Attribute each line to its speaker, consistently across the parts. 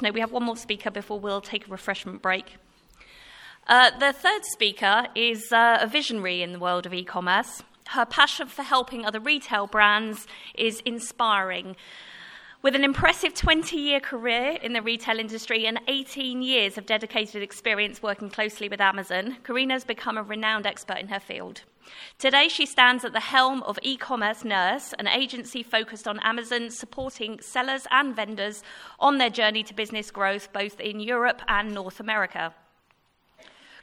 Speaker 1: No, we have one more speaker before we'll take a refreshment break. Uh, the third speaker is uh, a visionary in the world of e commerce. Her passion for helping other retail brands is inspiring. With an impressive 20 year career in the retail industry and 18 years of dedicated experience working closely with Amazon, Carina has become a renowned expert in her field. Today, she stands at the helm of e commerce Nurse, an agency focused on Amazon supporting sellers and vendors on their journey to business growth both in Europe and North America.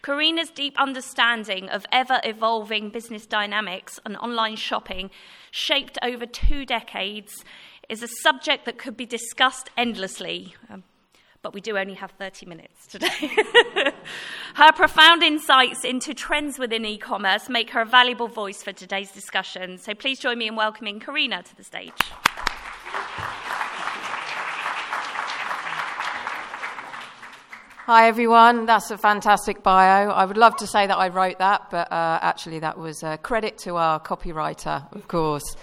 Speaker 1: Carina's deep understanding of ever evolving business dynamics and online shopping, shaped over two decades, is a subject that could be discussed endlessly. Um, but we do only have 30 minutes today. her profound insights into trends within e commerce make her a valuable voice for today's discussion. So please join me in welcoming Carina to the stage.
Speaker 2: Hi, everyone. That's a fantastic bio. I would love to say that I wrote that, but uh, actually, that was a credit to our copywriter, of course.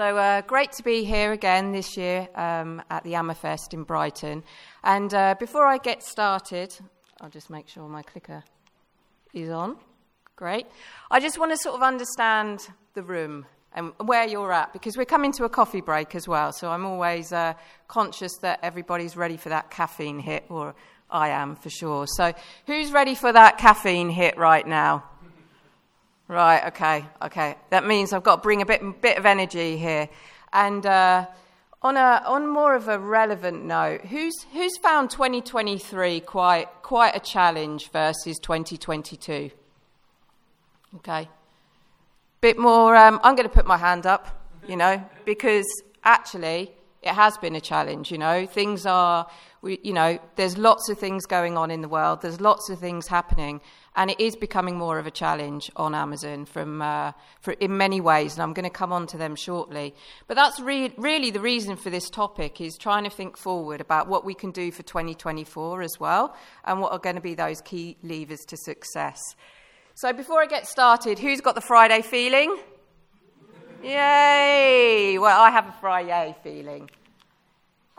Speaker 2: So uh, great to be here again this year um, at the Amafest in Brighton. And uh, before I get started, I'll just make sure my clicker is on. Great. I just want to sort of understand the room and where you're at because we're coming to a coffee break as well. So I'm always uh, conscious that everybody's ready for that caffeine hit, or I am for sure. So who's ready for that caffeine hit right now? Right, okay, okay. That means I've got to bring a bit, bit of energy here. And uh, on, a, on more of a relevant note, who's, who's found 2023 quite, quite a challenge versus 2022? Okay. Bit more, um, I'm going to put my hand up, you know, because actually it has been a challenge, you know. Things are, we, you know, there's lots of things going on in the world, there's lots of things happening and it is becoming more of a challenge on Amazon from uh, in many ways, and I'm going to come on to them shortly. But that's re- really the reason for this topic is trying to think forward about what we can do for 2024 as well, and what are going to be those key levers to success. So before I get started, who's got the Friday feeling? Yay! Well, I have a Friday feeling.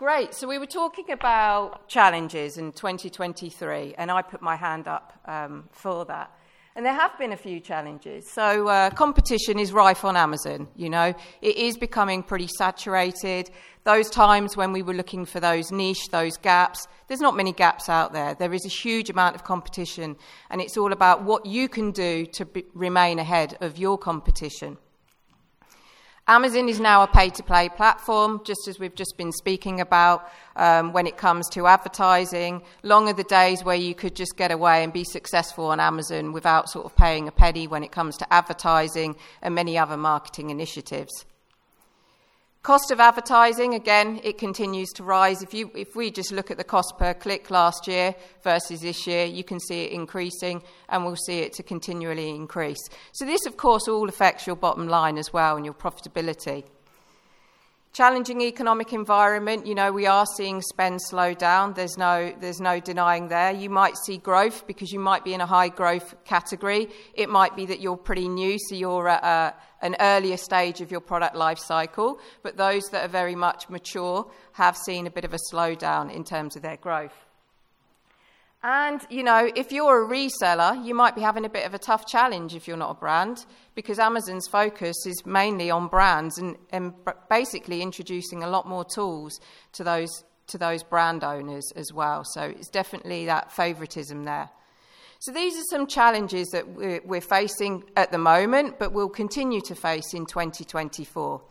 Speaker 2: Great. So we were talking about challenges in 2023, and I put my hand up um, for that. And there have been a few challenges. So uh, competition is rife on Amazon. You know, it is becoming pretty saturated. Those times when we were looking for those niche, those gaps, there's not many gaps out there. There is a huge amount of competition, and it's all about what you can do to be, remain ahead of your competition. Amazon is now a pay to play platform, just as we've just been speaking about um, when it comes to advertising. Long are the days where you could just get away and be successful on Amazon without sort of paying a penny when it comes to advertising and many other marketing initiatives. Cost of advertising, again, it continues to rise. If, you, if we just look at the cost per click last year versus this year, you can see it increasing and we'll see it to continually increase. So, this, of course, all affects your bottom line as well and your profitability. Challenging economic environment, you know, we are seeing spend slow down. There's no, there's no denying there. You might see growth because you might be in a high growth category. It might be that you're pretty new, so you're at a, an earlier stage of your product life cycle. But those that are very much mature have seen a bit of a slowdown in terms of their growth. And, you know, if you're a reseller, you might be having a bit of a tough challenge if you're not a brand, because Amazon's focus is mainly on brands and, and basically introducing a lot more tools to those, to those brand owners as well. So it's definitely that favoritism there. So these are some challenges that we're, we're facing at the moment, but we'll continue to face in 2024.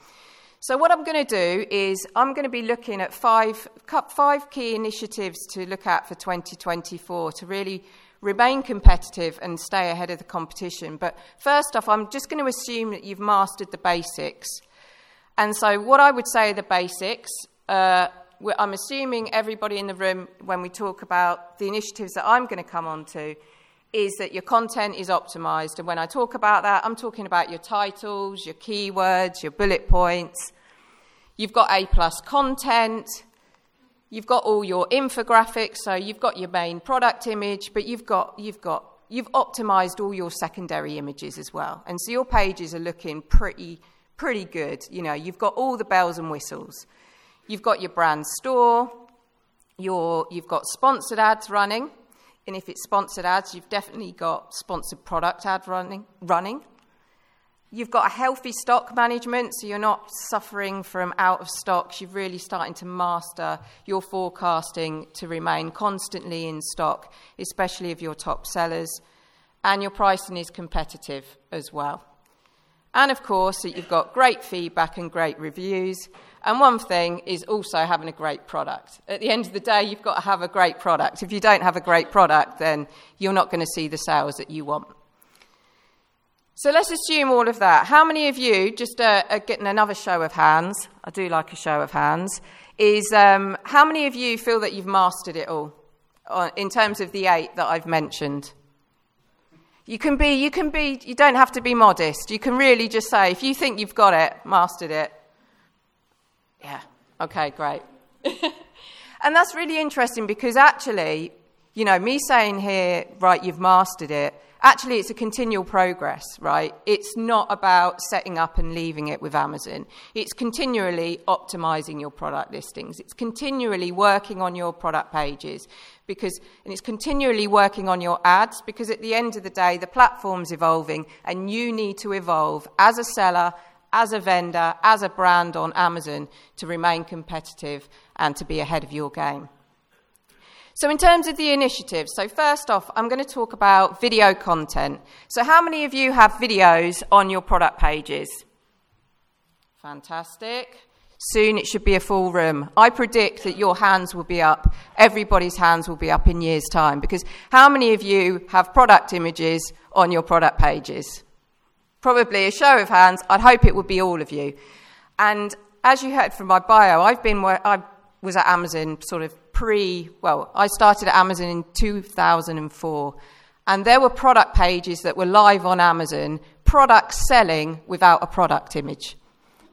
Speaker 2: So, what I'm going to do is I'm going to be looking at five, five key initiatives to look at for 2024 to really remain competitive and stay ahead of the competition. But first off, I'm just going to assume that you've mastered the basics. And so, what I would say are the basics. Uh, I'm assuming everybody in the room, when we talk about the initiatives that I'm going to come on to, is that your content is optimized. And when I talk about that, I'm talking about your titles, your keywords, your bullet points. You've got A plus content. You've got all your infographics. So you've got your main product image, but you've got, you've got, you've optimized all your secondary images as well. And so your pages are looking pretty, pretty good. You know, you've got all the bells and whistles. You've got your brand store. You're, you've got sponsored ads running, and if it's sponsored ads, you've definitely got sponsored product ad running. running. You've got a healthy stock management, so you're not suffering from out of stocks. You're really starting to master your forecasting to remain constantly in stock, especially of your top sellers. And your pricing is competitive as well. And of course, that you've got great feedback and great reviews. And one thing is also having a great product. At the end of the day, you've got to have a great product. If you don't have a great product, then you're not going to see the sales that you want. So let's assume all of that. How many of you, just uh, uh, getting another show of hands, I do like a show of hands, is um, how many of you feel that you've mastered it all uh, in terms of the eight that I've mentioned? You can be, you can be, you don't have to be modest. You can really just say, if you think you've got it, mastered it, yeah, okay, great. and that's really interesting because actually, you know, me saying here, right, you've mastered it, actually it's a continual progress, right? It's not about setting up and leaving it with Amazon. It's continually optimizing your product listings. It's continually working on your product pages because and it's continually working on your ads because at the end of the day the platform's evolving and you need to evolve as a seller as a vendor, as a brand on Amazon to remain competitive and to be ahead of your game. So, in terms of the initiatives, so first off, I'm going to talk about video content. So, how many of you have videos on your product pages? Fantastic. Soon it should be a full room. I predict that your hands will be up, everybody's hands will be up in years' time, because how many of you have product images on your product pages? Probably a show of hands. I'd hope it would be all of you. And as you heard from my bio, I've been, I was at Amazon sort of pre, well, I started at Amazon in 2004, and there were product pages that were live on Amazon, products selling without a product image.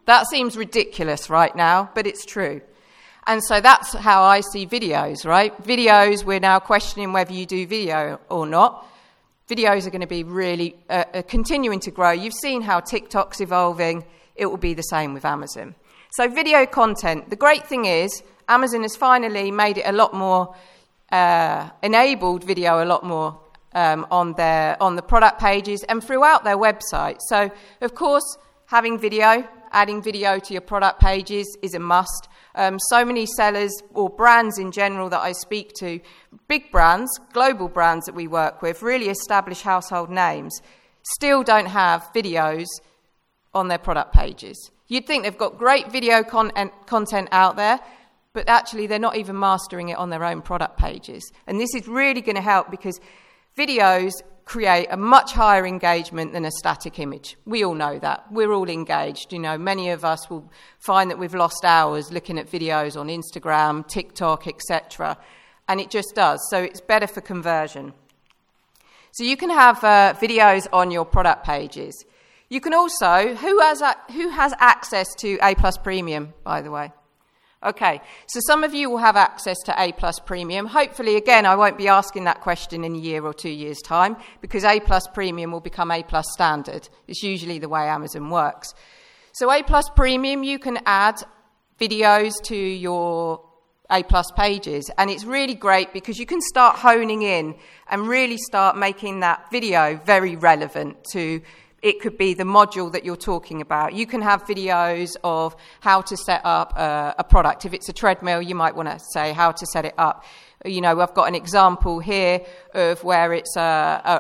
Speaker 2: That seems ridiculous right now, but it's true. And so that's how I see videos, right? Videos, we're now questioning whether you do video or not. Videos are going to be really uh, uh, continuing to grow. You've seen how TikTok's evolving. It will be the same with Amazon. So, video content. The great thing is, Amazon has finally made it a lot more uh, enabled video a lot more um, on their on the product pages and throughout their website. So, of course, having video, adding video to your product pages is a must. Um, so many sellers or brands in general that I speak to, big brands, global brands that we work with, really established household names, still don't have videos on their product pages. You'd think they've got great video con- content out there, but actually they're not even mastering it on their own product pages. And this is really going to help because videos create a much higher engagement than a static image. We all know that. We're all engaged. You know, many of us will find that we've lost hours looking at videos on Instagram, TikTok, etc. And it just does. So it's better for conversion. So you can have uh, videos on your product pages. You can also, who has, who has access to A Plus Premium, by the way? Okay, so some of you will have access to A Plus Premium. Hopefully, again, I won't be asking that question in a year or two years' time because A Plus Premium will become A Plus Standard. It's usually the way Amazon works. So, A Plus Premium, you can add videos to your A Plus pages, and it's really great because you can start honing in and really start making that video very relevant to it could be the module that you're talking about. You can have videos of how to set up a, a product. If it's a treadmill, you might want to say how to set it up. You know, I've got an example here of where it's a,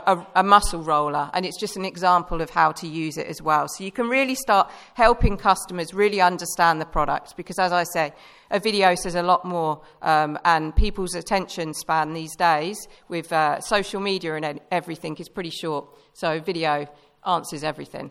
Speaker 2: a, a, muscle roller, and it's just an example of how to use it as well. So you can really start helping customers really understand the product because, as I say, a video says a lot more, um, and people's attention span these days with uh, social media and everything is pretty short. So, video answers everything.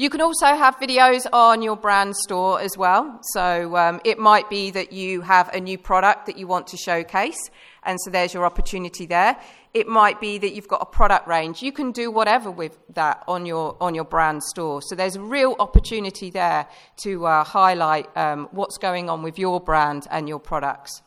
Speaker 2: You can also have videos on your brand store as well. So um, it might be that you have a new product that you want to showcase, and so there's your opportunity there. It might be that you've got a product range. You can do whatever with that on your on your brand store. So there's a real opportunity there to uh, highlight um, what's going on with your brand and your products.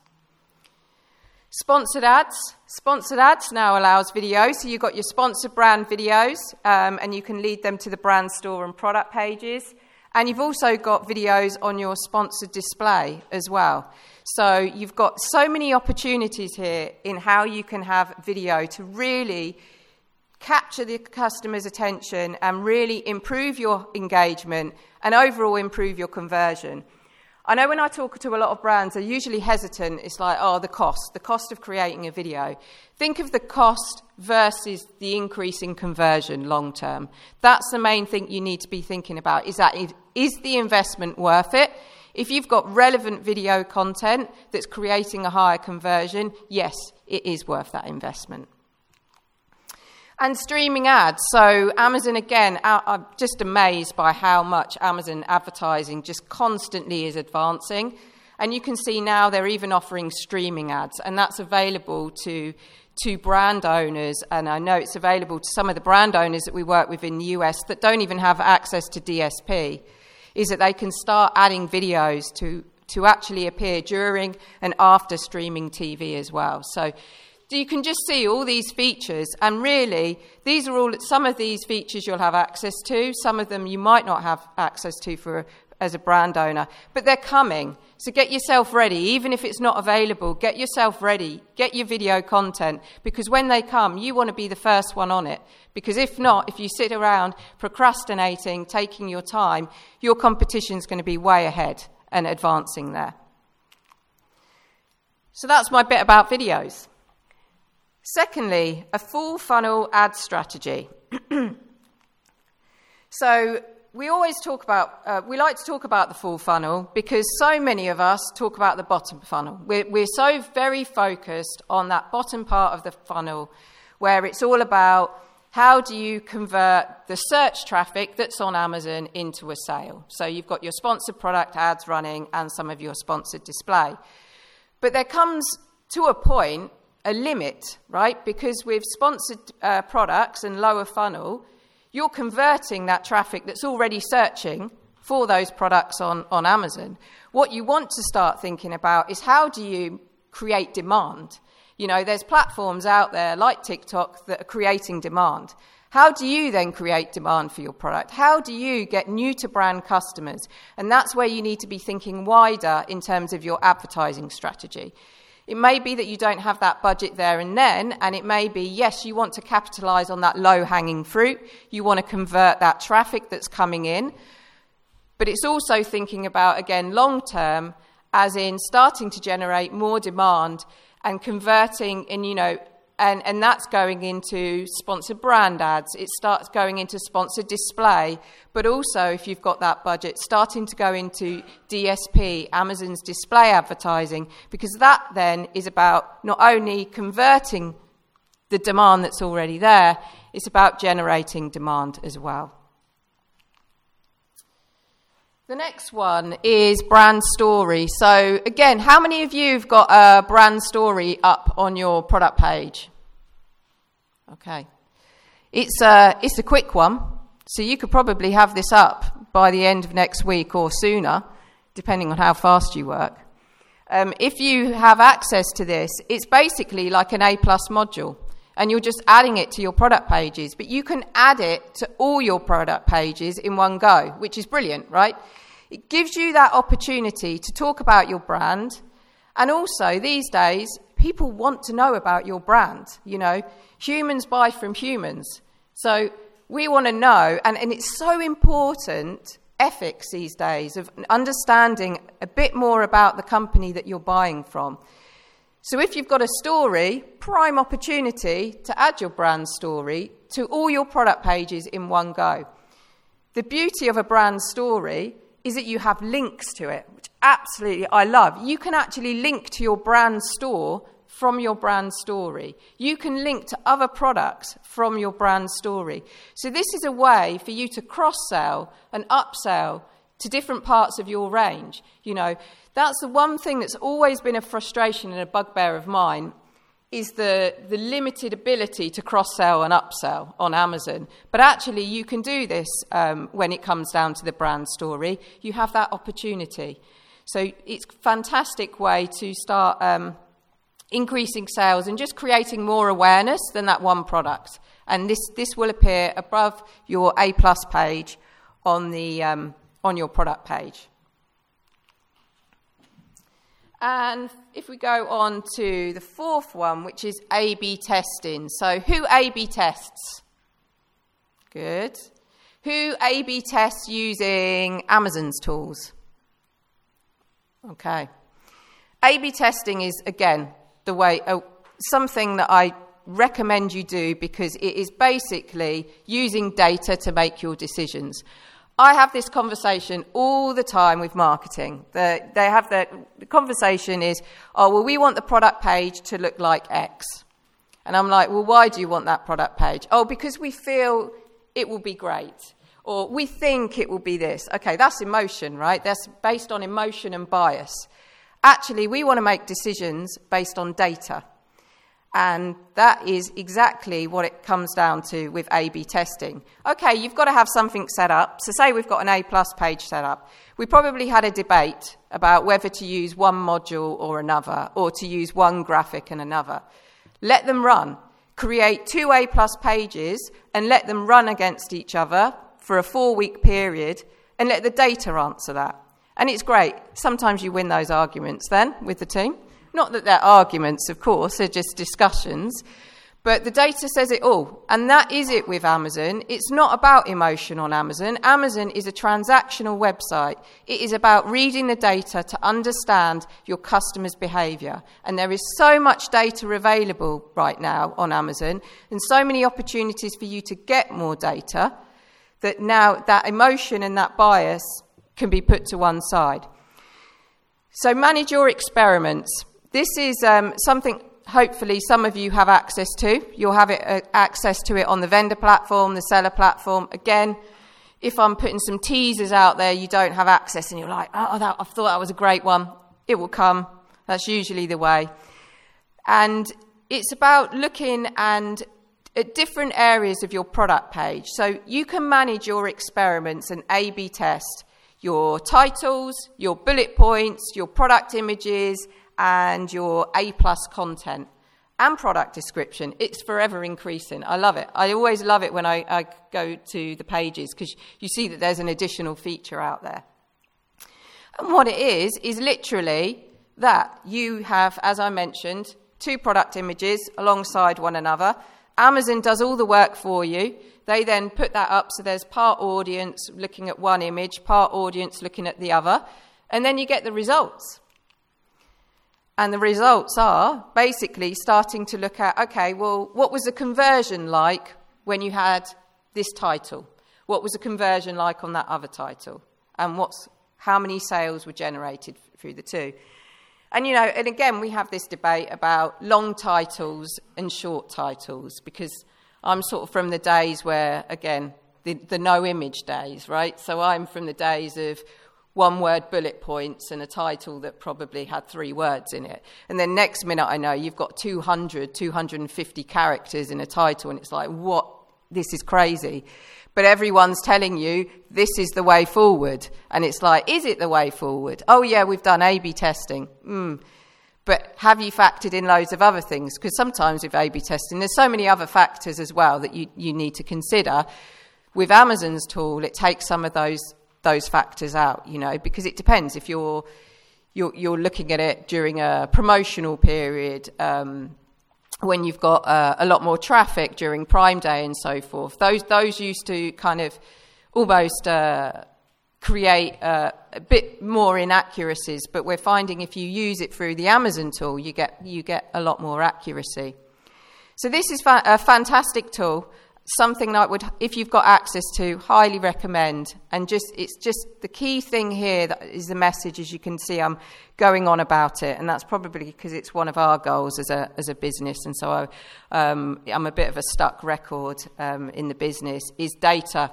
Speaker 2: Sponsored ads. Sponsored ads now allows video. So you've got your sponsored brand videos, um, and you can lead them to the brand store and product pages. And you've also got videos on your sponsored display as well. So you've got so many opportunities here in how you can have video to really capture the customer's attention and really improve your engagement and overall improve your conversion. I know when I talk to a lot of brands, they're usually hesitant. It's like, oh, the cost, the cost of creating a video. Think of the cost versus the increase in conversion long term. That's the main thing you need to be thinking about. Is that is the investment worth it? If you've got relevant video content that's creating a higher conversion, yes, it is worth that investment. And streaming ads. So, Amazon, again, I'm just amazed by how much Amazon advertising just constantly is advancing. And you can see now they're even offering streaming ads, and that's available to, to brand owners. And I know it's available to some of the brand owners that we work with in the US that don't even have access to DSP, is that they can start adding videos to, to actually appear during and after streaming TV as well. So so you can just see all these features, and really, these are all some of these features you'll have access to. Some of them you might not have access to for as a brand owner, but they're coming. So get yourself ready, even if it's not available. Get yourself ready. Get your video content because when they come, you want to be the first one on it. Because if not, if you sit around procrastinating, taking your time, your competition is going to be way ahead and advancing there. So that's my bit about videos. Secondly, a full funnel ad strategy. so, we always talk about, uh, we like to talk about the full funnel because so many of us talk about the bottom funnel. We're, we're so very focused on that bottom part of the funnel where it's all about how do you convert the search traffic that's on Amazon into a sale. So, you've got your sponsored product ads running and some of your sponsored display. But there comes to a point a limit, right? Because with sponsored uh, products and lower funnel, you're converting that traffic that's already searching for those products on, on Amazon. What you want to start thinking about is how do you create demand? You know, there's platforms out there like TikTok that are creating demand. How do you then create demand for your product? How do you get new to brand customers? And that's where you need to be thinking wider in terms of your advertising strategy. It may be that you don't have that budget there and then, and it may be, yes, you want to capitalize on that low hanging fruit. You want to convert that traffic that's coming in. But it's also thinking about, again, long term, as in starting to generate more demand and converting, and you know, and, and that's going into sponsored brand ads. It starts going into sponsored display, but also, if you've got that budget, starting to go into DSP, Amazon's display advertising, because that then is about not only converting the demand that's already there, it's about generating demand as well. The next one is brand story. So, again, how many of you have got a brand story up on your product page? Okay. It's a, it's a quick one, so you could probably have this up by the end of next week or sooner, depending on how fast you work. Um, if you have access to this, it's basically like an A plus module, and you're just adding it to your product pages. But you can add it to all your product pages in one go, which is brilliant, right? It gives you that opportunity to talk about your brand, and also these days, people want to know about your brand. You know, humans buy from humans. So we want to know, and, and it's so important, ethics these days, of understanding a bit more about the company that you're buying from. So if you've got a story, prime opportunity to add your brand story to all your product pages in one go. The beauty of a brand story is that you have links to it, which absolutely I love. You can actually link to your brand store from your brand story. You can link to other products from your brand story. So, this is a way for you to cross sell and upsell to different parts of your range. You know, that's the one thing that's always been a frustration and a bugbear of mine is the, the limited ability to cross sell and upsell on Amazon. But actually, you can do this um, when it comes down to the brand story. You have that opportunity. So, it's a fantastic way to start. Um, increasing sales and just creating more awareness than that one product. And this, this will appear above your A plus page on, the, um, on your product page. And if we go on to the fourth one, which is A B testing. So, who A B tests? Good. Who A B tests using Amazon's tools? Okay. A B testing is, again, the way, uh, something that I recommend you do because it is basically using data to make your decisions. I have this conversation all the time with marketing. The, they have the, the conversation is, oh, well, we want the product page to look like X. And I'm like, well, why do you want that product page? Oh, because we feel it will be great. Or we think it will be this. Okay, that's emotion, right? That's based on emotion and bias. Actually, we want to make decisions based on data. And that is exactly what it comes down to with A B testing. Okay, you've got to have something set up. So, say we've got an A plus page set up. We probably had a debate about whether to use one module or another, or to use one graphic and another. Let them run. Create two A plus pages and let them run against each other for a four week period and let the data answer that. And it's great. Sometimes you win those arguments then with the team. Not that they're arguments, of course, they're just discussions. But the data says it all. And that is it with Amazon. It's not about emotion on Amazon. Amazon is a transactional website. It is about reading the data to understand your customer's behavior. And there is so much data available right now on Amazon and so many opportunities for you to get more data that now that emotion and that bias can be put to one side. So manage your experiments. This is um, something hopefully some of you have access to. You'll have it, uh, access to it on the vendor platform, the seller platform. Again, if I'm putting some teasers out there, you don't have access and you're like, oh, that, I thought that was a great one. It will come. That's usually the way. And it's about looking and at different areas of your product page. So you can manage your experiments and A B test your titles, your bullet points, your product images, and your A plus content and product description. It's forever increasing. I love it. I always love it when I, I go to the pages because you see that there's an additional feature out there. And what it is, is literally that you have, as I mentioned, two product images alongside one another. Amazon does all the work for you. They then put that up so there's part audience looking at one image, part audience looking at the other, and then you get the results. And the results are basically starting to look at okay, well, what was the conversion like when you had this title? What was the conversion like on that other title? And what's, how many sales were generated through the two? And you know, and again, we have this debate about long titles and short titles because I'm sort of from the days where, again, the, the no image days, right? So I'm from the days of one word bullet points and a title that probably had three words in it. And then next minute I know you've got 200, 250 characters in a title, and it's like, what? This is crazy. But everyone's telling you this is the way forward. And it's like, is it the way forward? Oh, yeah, we've done A B testing. Mm. But have you factored in loads of other things? Because sometimes with A B testing, there's so many other factors as well that you, you need to consider. With Amazon's tool, it takes some of those those factors out, you know, because it depends if you're you're, you're looking at it during a promotional period. Um, when you've got uh, a lot more traffic during Prime Day and so forth, those those used to kind of almost uh, create uh, a bit more inaccuracies. But we're finding if you use it through the Amazon tool, you get you get a lot more accuracy. So this is fa- a fantastic tool something that I would, if you've got access to, highly recommend. And just, it's just the key thing here that is the message, as you can see, I'm going on about it, and that's probably because it's one of our goals as a as a business. And so I, um, I'm a bit of a stuck record um, in the business. Is data.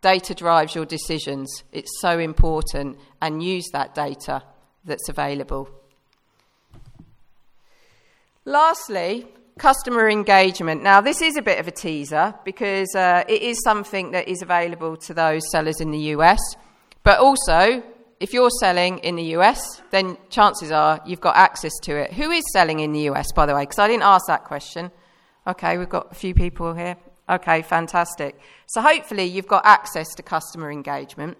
Speaker 2: Data drives your decisions. It's so important, and use that data that's available. Lastly, Customer engagement. Now, this is a bit of a teaser because uh, it is something that is available to those sellers in the US. But also, if you're selling in the US, then chances are you've got access to it. Who is selling in the US, by the way? Because I didn't ask that question. Okay, we've got a few people here. Okay, fantastic. So hopefully you've got access to customer engagement.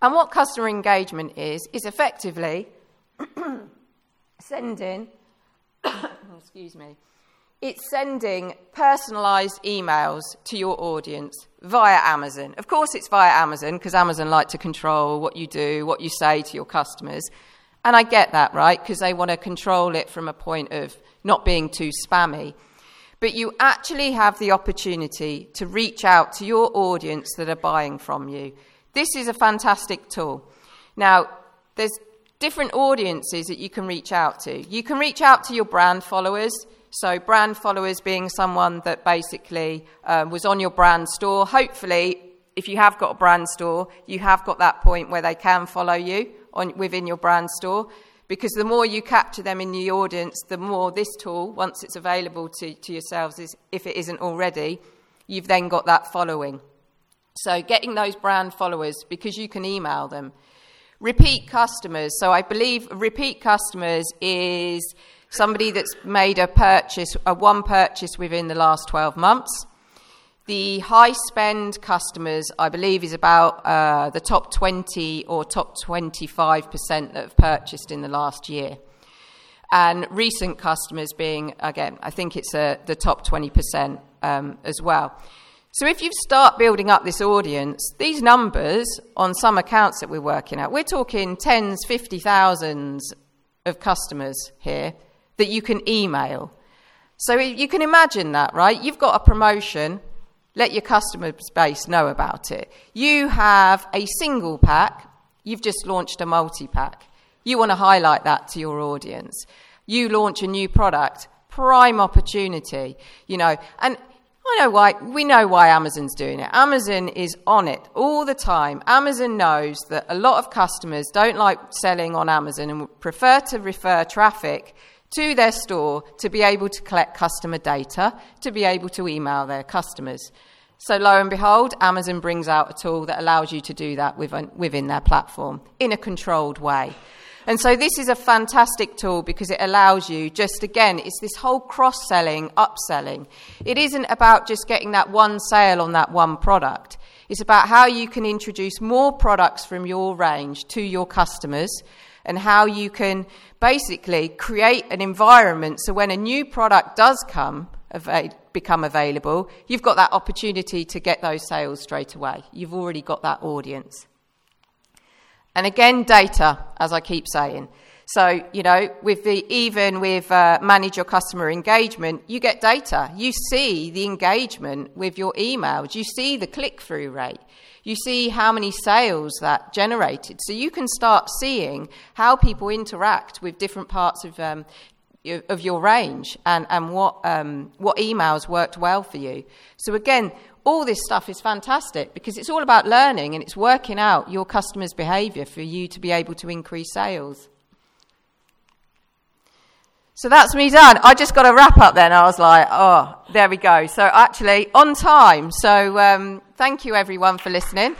Speaker 2: And what customer engagement is, is effectively sending, excuse me, it's sending personalized emails to your audience via Amazon. Of course, it's via Amazon because Amazon like to control what you do, what you say to your customers. And I get that, right? Because they want to control it from a point of not being too spammy. But you actually have the opportunity to reach out to your audience that are buying from you. This is a fantastic tool. Now, there's different audiences that you can reach out to. You can reach out to your brand followers. So, brand followers being someone that basically um, was on your brand store. Hopefully, if you have got a brand store, you have got that point where they can follow you on, within your brand store. Because the more you capture them in the audience, the more this tool, once it's available to, to yourselves, is, if it isn't already, you've then got that following. So, getting those brand followers because you can email them. Repeat customers. So I believe repeat customers is somebody that's made a purchase, a one purchase within the last 12 months. The high spend customers, I believe, is about uh, the top 20 or top 25% that have purchased in the last year. And recent customers being, again, I think it's uh, the top 20% um, as well. So if you start building up this audience, these numbers on some accounts that we're working at, we're talking tens, fifty thousands of customers here that you can email. So you can imagine that, right? You've got a promotion, let your customer base know about it. You have a single pack, you've just launched a multi pack. You want to highlight that to your audience. You launch a new product, prime opportunity, you know, and I know why. We know why Amazon's doing it. Amazon is on it all the time. Amazon knows that a lot of customers don't like selling on Amazon and prefer to refer traffic to their store to be able to collect customer data, to be able to email their customers. So, lo and behold, Amazon brings out a tool that allows you to do that within their platform in a controlled way. And so this is a fantastic tool because it allows you just again, it's this whole cross selling, upselling. It isn't about just getting that one sale on that one product. It's about how you can introduce more products from your range to your customers and how you can basically create an environment so when a new product does come, become available, you've got that opportunity to get those sales straight away. You've already got that audience. And again, data, as I keep saying. So, you know, with the, even with uh, manage your customer engagement, you get data. You see the engagement with your emails. You see the click through rate. You see how many sales that generated. So you can start seeing how people interact with different parts of, um, of your range and, and what, um, what emails worked well for you. So again, all this stuff is fantastic because it's all about learning and it's working out your customer's behavior for you to be able to increase sales. So that's me done. I just got to wrap up then. I was like, oh, there we go. So actually, on time. So um, thank you everyone for listening.